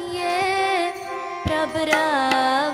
ਸਖੀਏ ਪ੍ਰਭ ਰਾਵਣ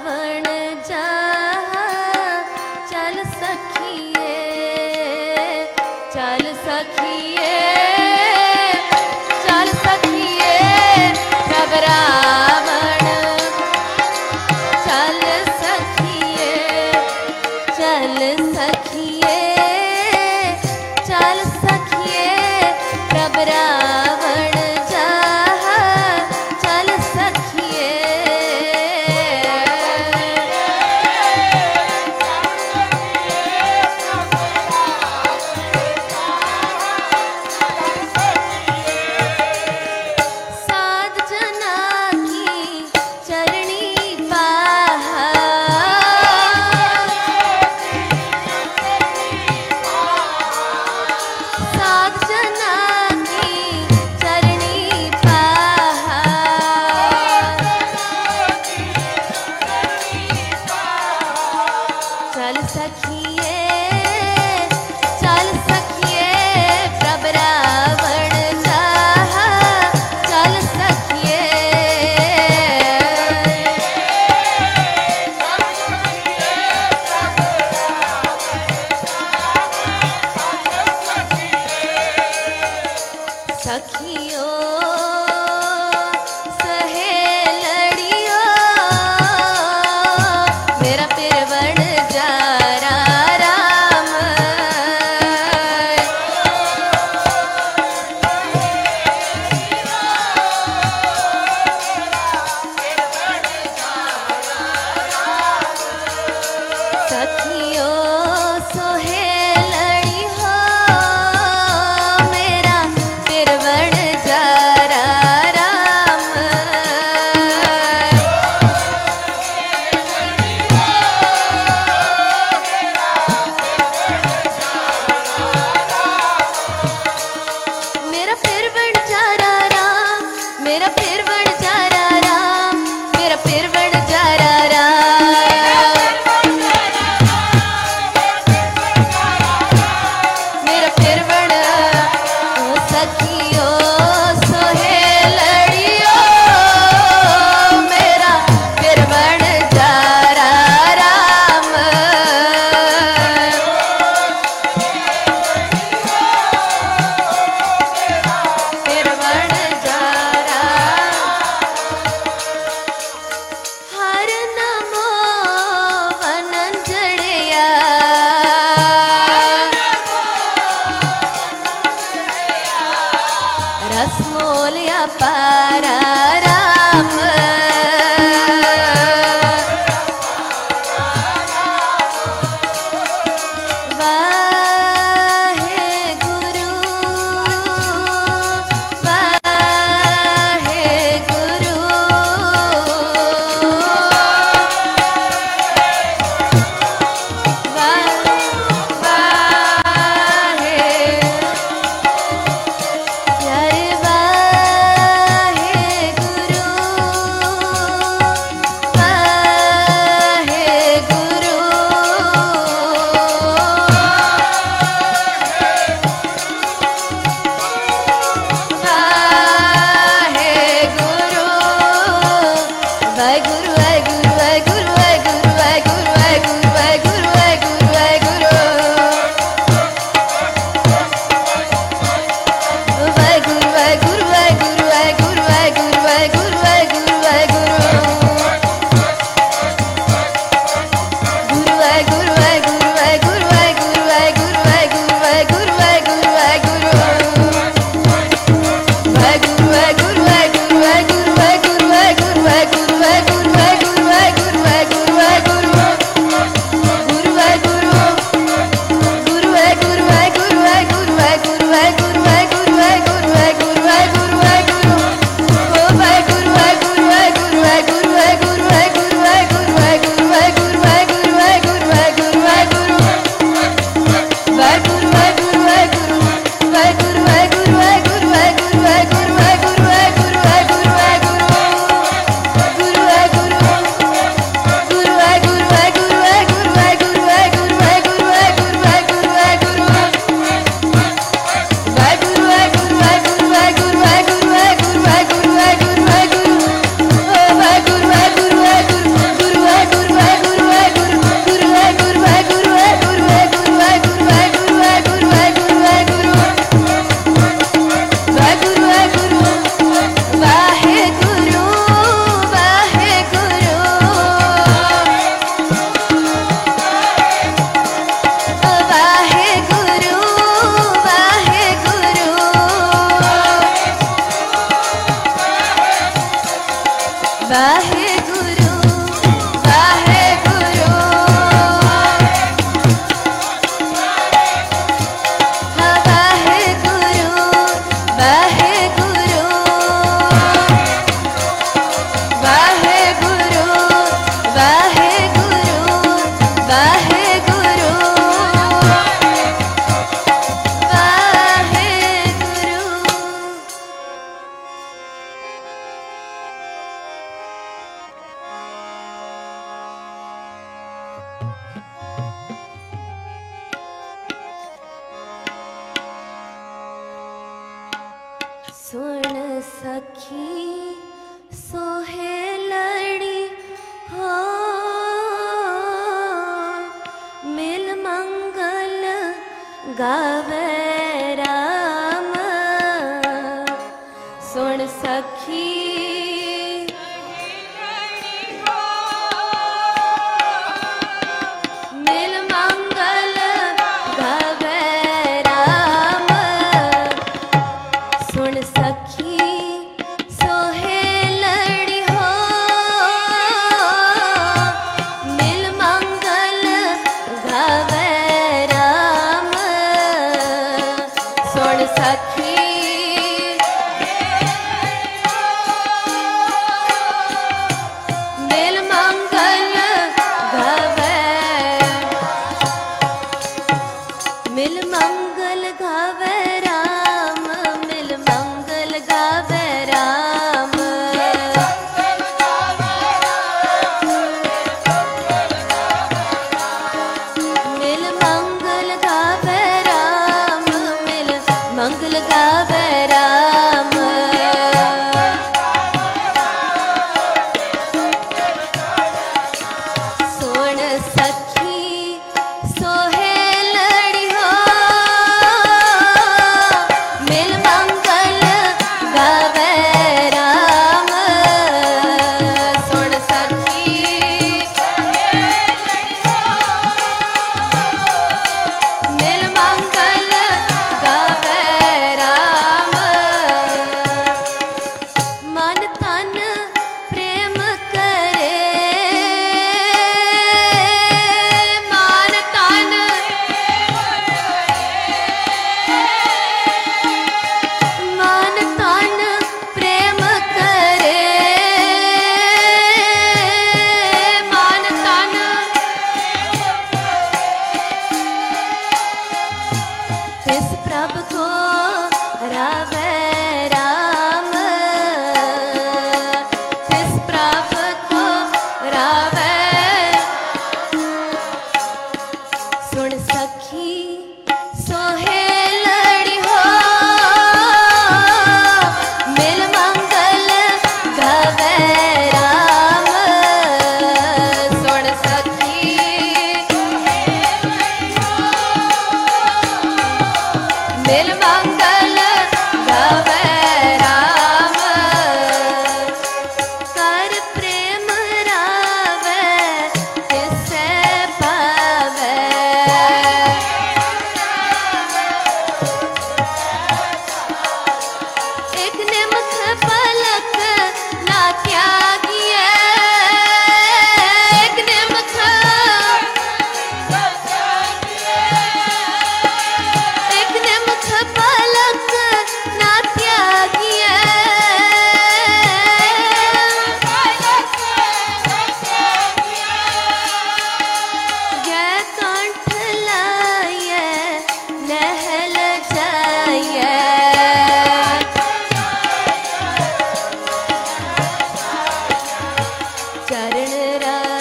शरण रा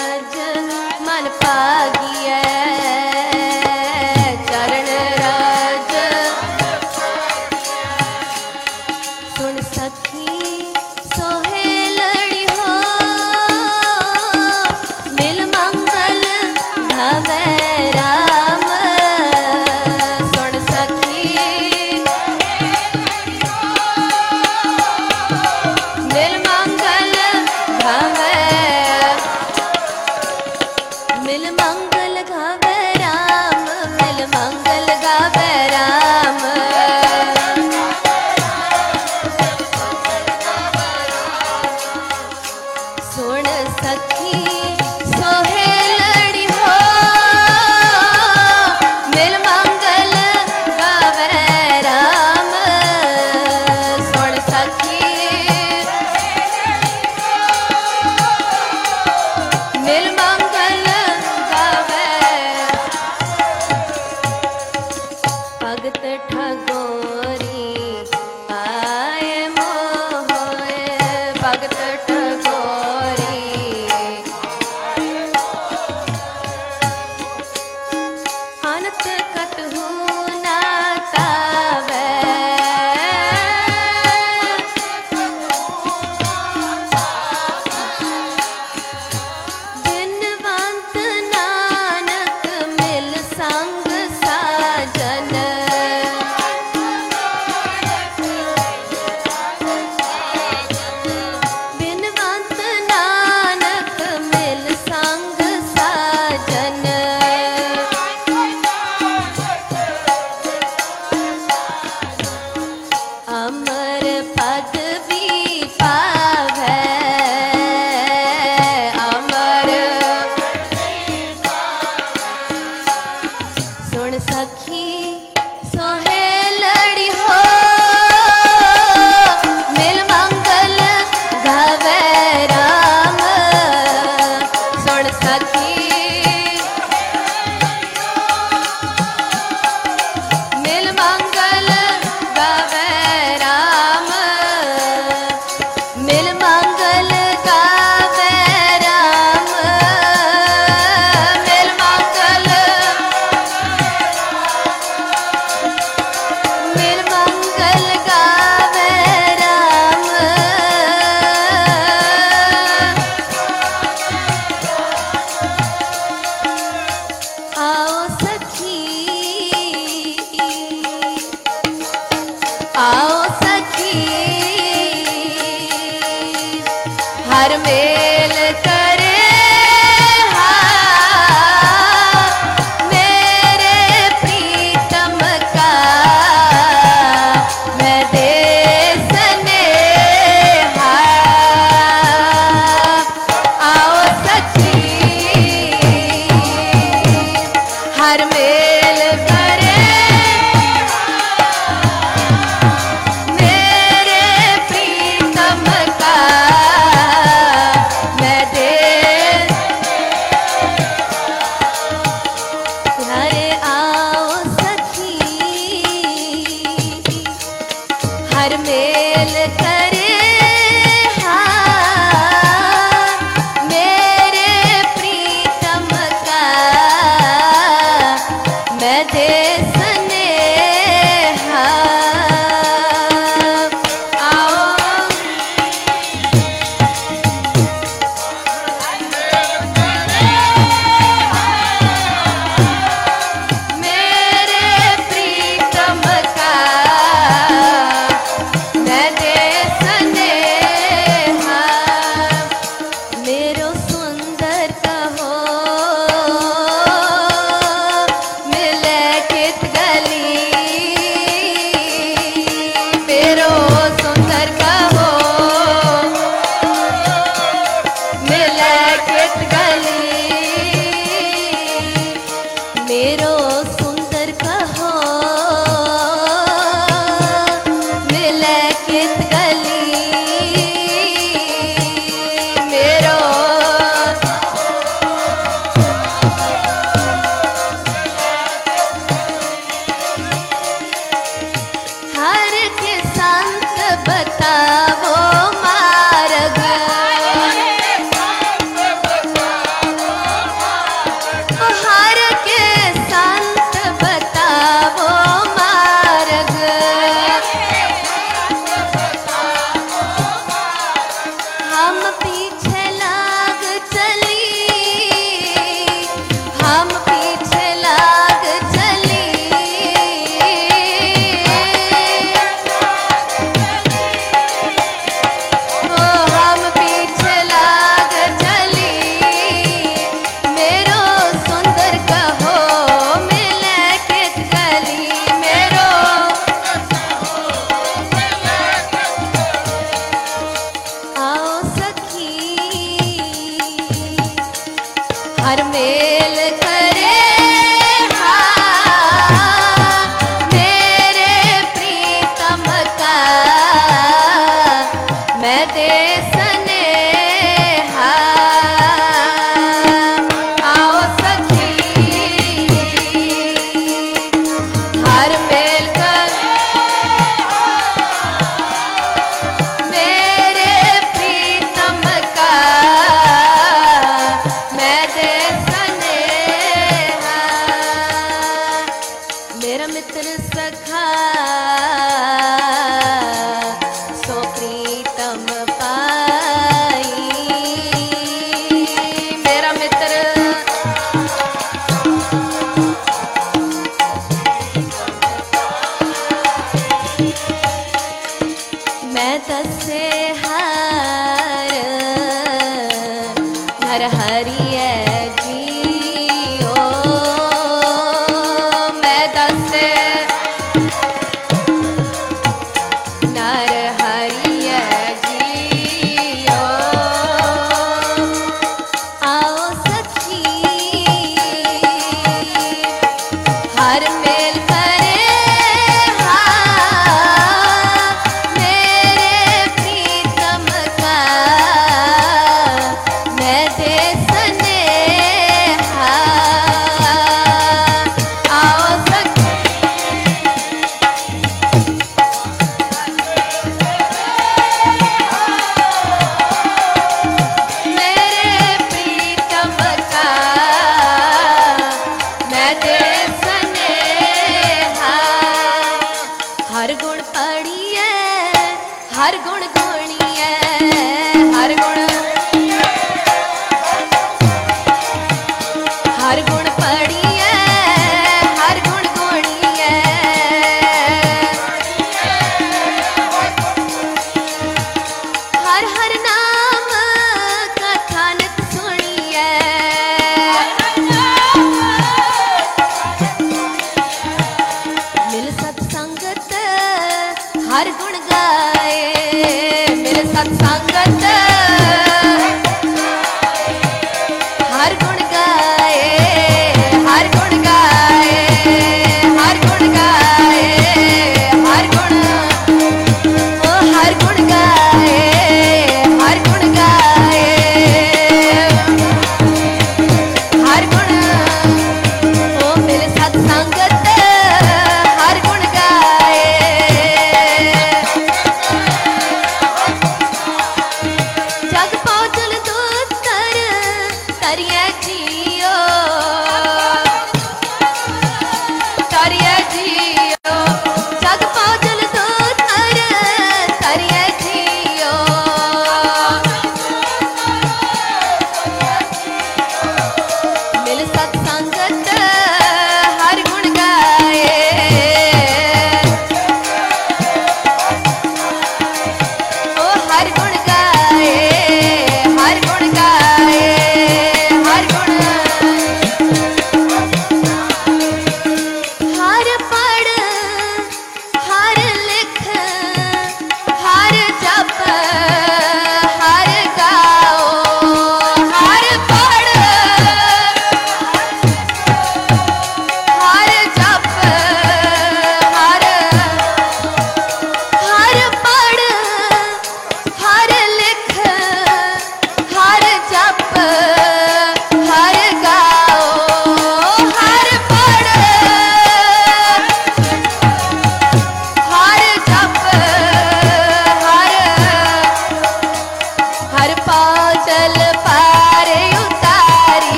അരമേല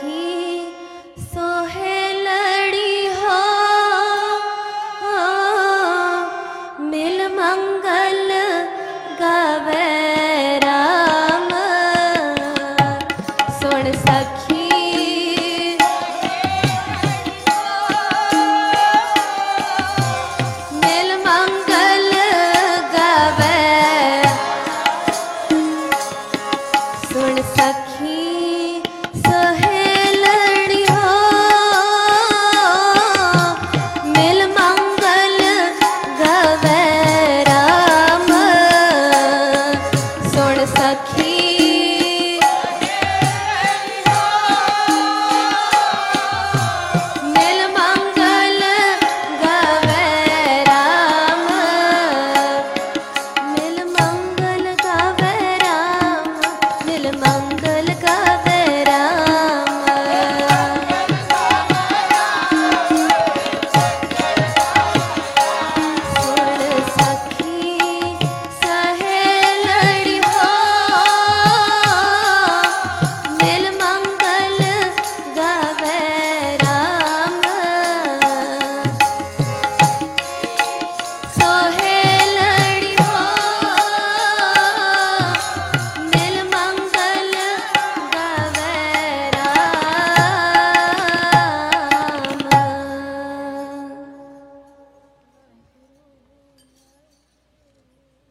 सखी सोहे